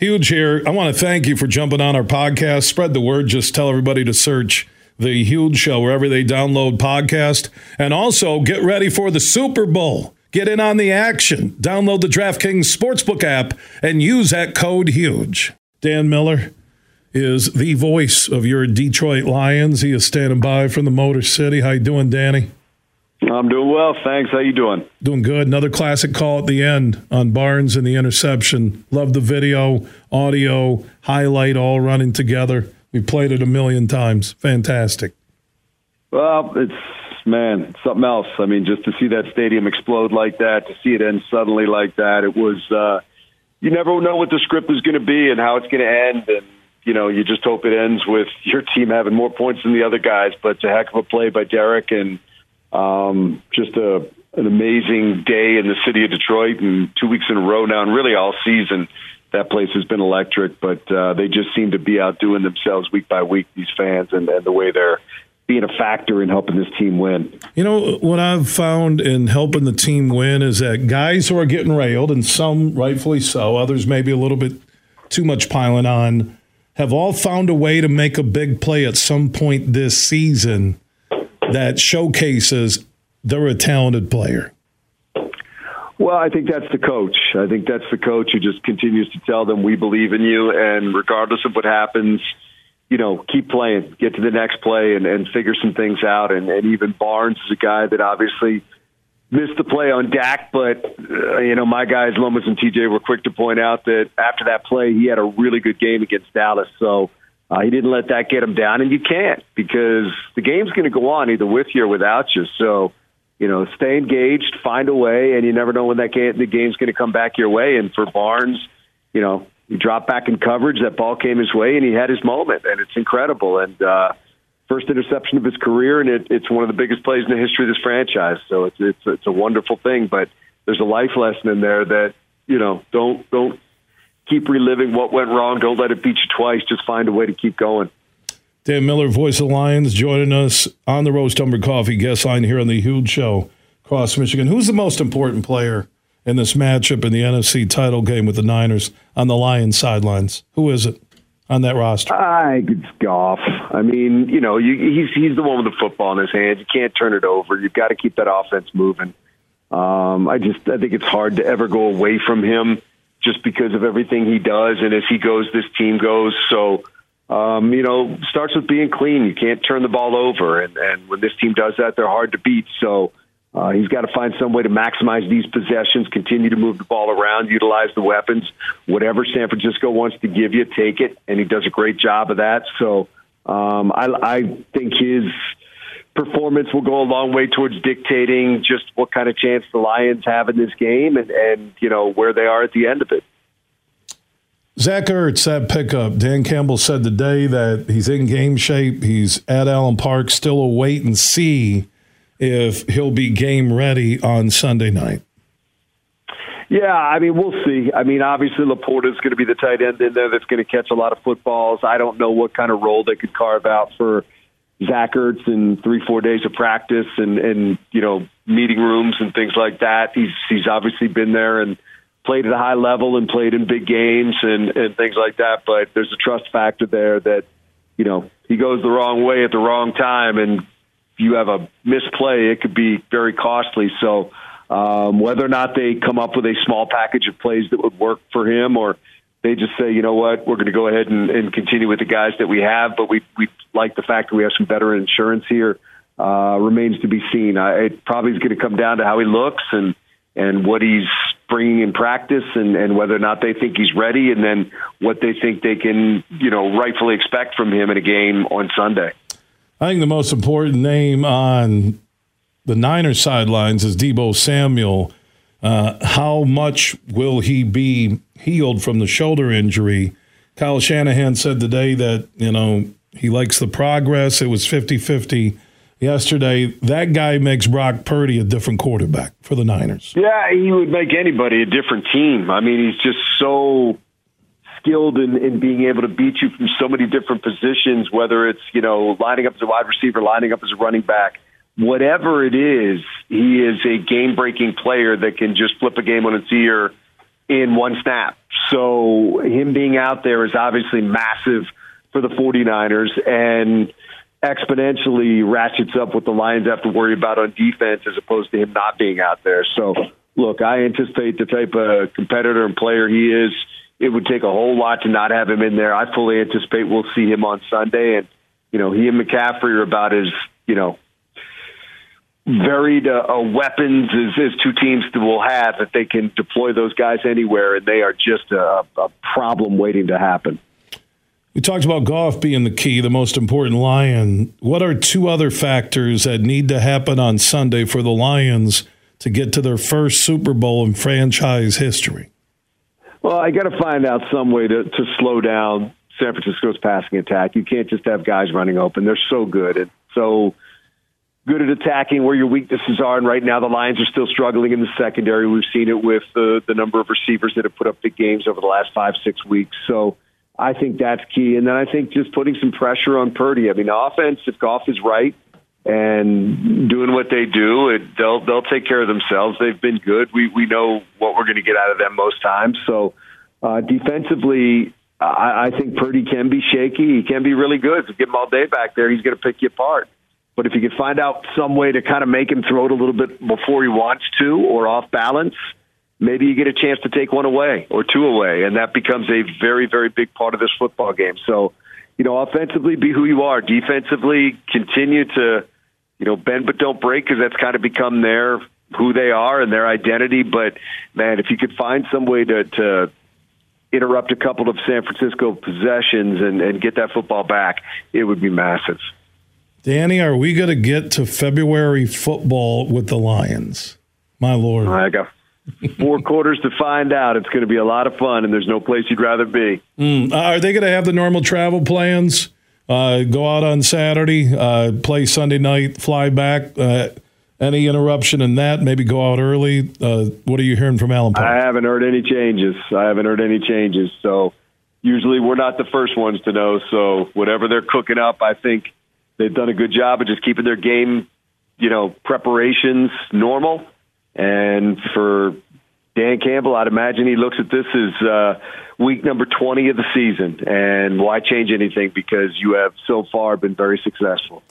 Huge here. I want to thank you for jumping on our podcast. Spread the word. Just tell everybody to search the Huge Show wherever they download podcast. And also get ready for the Super Bowl. Get in on the action. Download the DraftKings Sportsbook app and use that code HUGE. Dan Miller is the voice of your Detroit Lions. He is standing by from the Motor City. How you doing, Danny? I'm doing well, thanks. How you doing? Doing good. Another classic call at the end on Barnes and the interception. Love the video, audio, highlight all running together. We played it a million times. Fantastic. Well, it's man, something else. I mean, just to see that stadium explode like that, to see it end suddenly like that, it was. uh You never know what the script is going to be and how it's going to end, and you know, you just hope it ends with your team having more points than the other guys. But it's a heck of a play by Derrick and um, just a an amazing day in the city of Detroit, and two weeks in a row now, and really all season. That place has been electric, but uh, they just seem to be outdoing themselves week by week. These fans and, and the way they're being a factor in helping this team win. You know what I've found in helping the team win is that guys who are getting railed, and some rightfully so, others maybe a little bit too much piling on, have all found a way to make a big play at some point this season that showcases they're a talented player? Well, I think that's the coach. I think that's the coach who just continues to tell them, we believe in you. And regardless of what happens, you know, keep playing, get to the next play and, and figure some things out. And, and even Barnes is a guy that obviously missed the play on Dak, but, uh, you know, my guys, Lomas and TJ, were quick to point out that after that play, he had a really good game against Dallas. So, uh, he didn't let that get him down, and you can't because the game's going to go on either with you or without you. So, you know, stay engaged, find a way, and you never know when that game, the game's going to come back your way. And for Barnes, you know, he dropped back in coverage, that ball came his way, and he had his moment, and it's incredible. And uh, first interception of his career, and it, it's one of the biggest plays in the history of this franchise. So it's it's it's a wonderful thing, but there's a life lesson in there that you know don't don't keep reliving what went wrong. Don't let it beat you twice. Just find a way to keep going. Dan Miller, voice of Lions, joining us on the Roast Umber Coffee guest line here on the Huge Show across Michigan. Who's the most important player in this matchup in the NFC title game with the Niners on the Lions sidelines? Who is it on that roster? I it's Goff. I mean, you know, you, he's he's the one with the football in his hands. You can't turn it over. You've got to keep that offense moving. Um, I just I think it's hard to ever go away from him just because of everything he does. And as he goes, this team goes. So, um, you know, starts with being clean. You can't turn the ball over. And, and when this team does that, they're hard to beat. So, uh, he's got to find some way to maximize these possessions, continue to move the ball around, utilize the weapons. Whatever San Francisco wants to give you, take it. And he does a great job of that. So, um, I, I think his performance will go a long way towards dictating just what kind of chance the Lions have in this game and, and you know where they are at the end of it. Zach Ertz, that pickup. Dan Campbell said today that he's in game shape. He's at Allen Park, still a wait and see if he'll be game ready on Sunday night. Yeah, I mean, we'll see. I mean, obviously, LaPorta is going to be the tight end in there that's going to catch a lot of footballs. I don't know what kind of role they could carve out for Zach Ertz in three, four days of practice and, and, you know, meeting rooms and things like that. He's, he's obviously been there and played at a high level and played in big games and, and things like that. But there's a trust factor there that, you know, he goes the wrong way at the wrong time. And you have a misplay, it could be very costly. So, um, whether or not they come up with a small package of plays that would work for him or, they just say, you know what, we're going to go ahead and, and continue with the guys that we have, but we we like the fact that we have some better insurance here. Uh, remains to be seen. I, it probably is going to come down to how he looks and and what he's bringing in practice, and, and whether or not they think he's ready, and then what they think they can, you know, rightfully expect from him in a game on Sunday. I think the most important name on the Niners sidelines is Deebo Samuel. Uh, how much will he be healed from the shoulder injury? Kyle Shanahan said today that, you know, he likes the progress. It was 50 50 yesterday. That guy makes Brock Purdy a different quarterback for the Niners. Yeah, he would make anybody a different team. I mean, he's just so skilled in, in being able to beat you from so many different positions, whether it's, you know, lining up as a wide receiver, lining up as a running back whatever it is, he is a game breaking player that can just flip a game on its ear in one snap. So him being out there is obviously massive for the 49ers and exponentially ratchets up what the Lions have to worry about on defense as opposed to him not being out there. So, look, I anticipate the type of competitor and player he is. It would take a whole lot to not have him in there. I fully anticipate we'll see him on Sunday. And, you know, he and McCaffrey are about as, you know, varied uh, uh, weapons as, as two teams will have that they can deploy those guys anywhere, and they are just a, a problem waiting to happen. We talked about Goff being the key, the most important Lion. What are two other factors that need to happen on Sunday for the Lions to get to their first Super Bowl in franchise history? Well, I got to find out some way to, to slow down San Francisco's passing attack. You can't just have guys running open. They're so good and so good at attacking where your weaknesses are. And right now, the Lions are still struggling in the secondary. We've seen it with the, the number of receivers that have put up big games over the last five, six weeks. So I think that's key. And then I think just putting some pressure on Purdy. I mean, the offense, if Goff is right and doing what they do, it, they'll they'll take care of themselves. They've been good. We we know what we're going to get out of them most times. So uh, defensively, I, I think Purdy can be shaky. He can be really good. If you give him all day back there, he's going to pick you apart. But if you could find out some way to kind of make him throw it a little bit before he wants to or off balance, maybe you get a chance to take one away or two away, and that becomes a very, very big part of this football game. So, you know, offensively, be who you are. Defensively, continue to, you know, bend but don't break because that's kind of become their who they are and their identity. But man, if you could find some way to, to interrupt a couple of San Francisco possessions and, and get that football back, it would be massive. Danny, are we going to get to February football with the Lions? My lord. I got four quarters to find out. It's going to be a lot of fun, and there's no place you'd rather be. Mm. Are they going to have the normal travel plans? Uh, go out on Saturday, uh, play Sunday night, fly back. Uh, any interruption in that? Maybe go out early. Uh, what are you hearing from Allen Park? I haven't heard any changes. I haven't heard any changes. So usually we're not the first ones to know. So whatever they're cooking up, I think they've done a good job of just keeping their game, you know, preparations normal and for Dan Campbell, I'd imagine he looks at this as uh, week number 20 of the season. And why change anything? Because you have so far been very successful.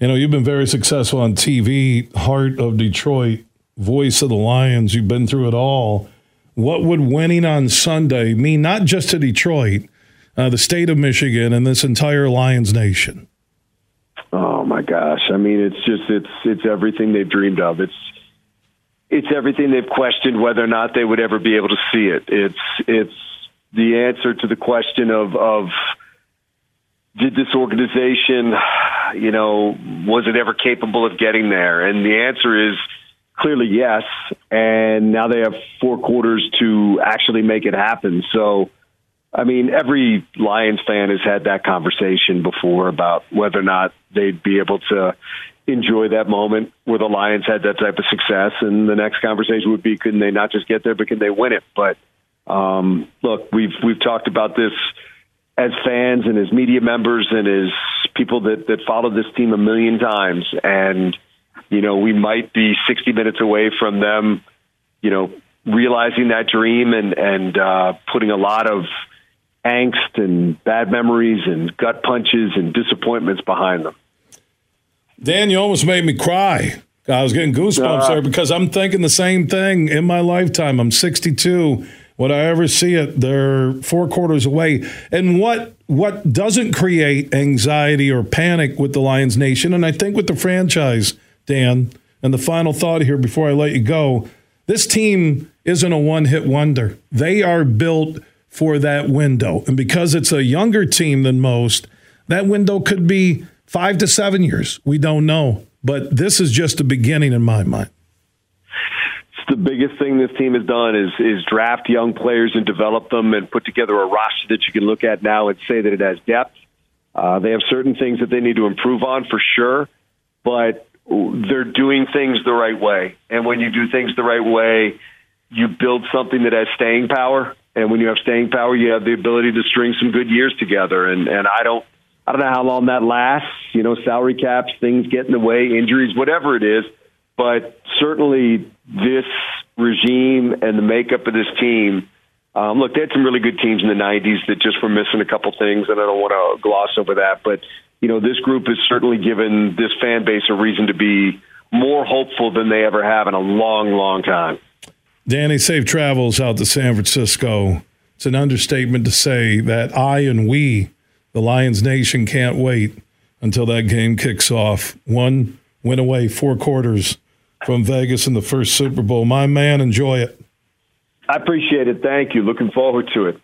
You know, you've been very successful on TV, Heart of Detroit, Voice of the Lions. You've been through it all. What would winning on Sunday mean, not just to Detroit, uh, the state of Michigan, and this entire Lions nation? Oh my gosh! I mean, it's just it's it's everything they've dreamed of. It's it's everything they've questioned whether or not they would ever be able to see it. It's it's the answer to the question of of did this organization, you know, was it ever capable of getting there? And the answer is clearly yes. And now they have four quarters to actually make it happen. So, I mean, every Lions fan has had that conversation before about whether or not they'd be able to enjoy that moment where the Lions had that type of success. And the next conversation would be, can they not just get there, but can they win it? But um, look, we've we've talked about this as fans and as media members and as people that that follow this team a million times. And you know, we might be 60 minutes away from them, you know, realizing that dream and and uh, putting a lot of angst and bad memories and gut punches and disappointments behind them. Dan, you almost made me cry. I was getting goosebumps uh, there because I'm thinking the same thing in my lifetime. I'm 62. Would I ever see it? They're four quarters away. And what what doesn't create anxiety or panic with the Lions Nation, and I think with the franchise, Dan, and the final thought here before I let you go, this team isn't a one hit wonder. They are built for that window. And because it's a younger team than most, that window could be five to seven years. We don't know. But this is just the beginning in my mind. The biggest thing this team has done is is draft young players and develop them and put together a roster that you can look at now and say that it has depth. Uh, they have certain things that they need to improve on for sure, but they're doing things the right way. And when you do things the right way, you build something that has staying power. And when you have staying power, you have the ability to string some good years together. And and I don't I don't know how long that lasts. You know, salary caps, things get in the way, injuries, whatever it is. But certainly, this regime and the makeup of this team Um, look, they had some really good teams in the '90s that just were missing a couple things, and I don't want to gloss over that. But you know, this group has certainly given this fan base a reason to be more hopeful than they ever have in a long, long time. Danny, safe travels out to San Francisco. It's an understatement to say that I and we, the Lions Nation, can't wait until that game kicks off. One win away, four quarters from Vegas in the first Super Bowl. My man, enjoy it. I appreciate it. Thank you. Looking forward to it.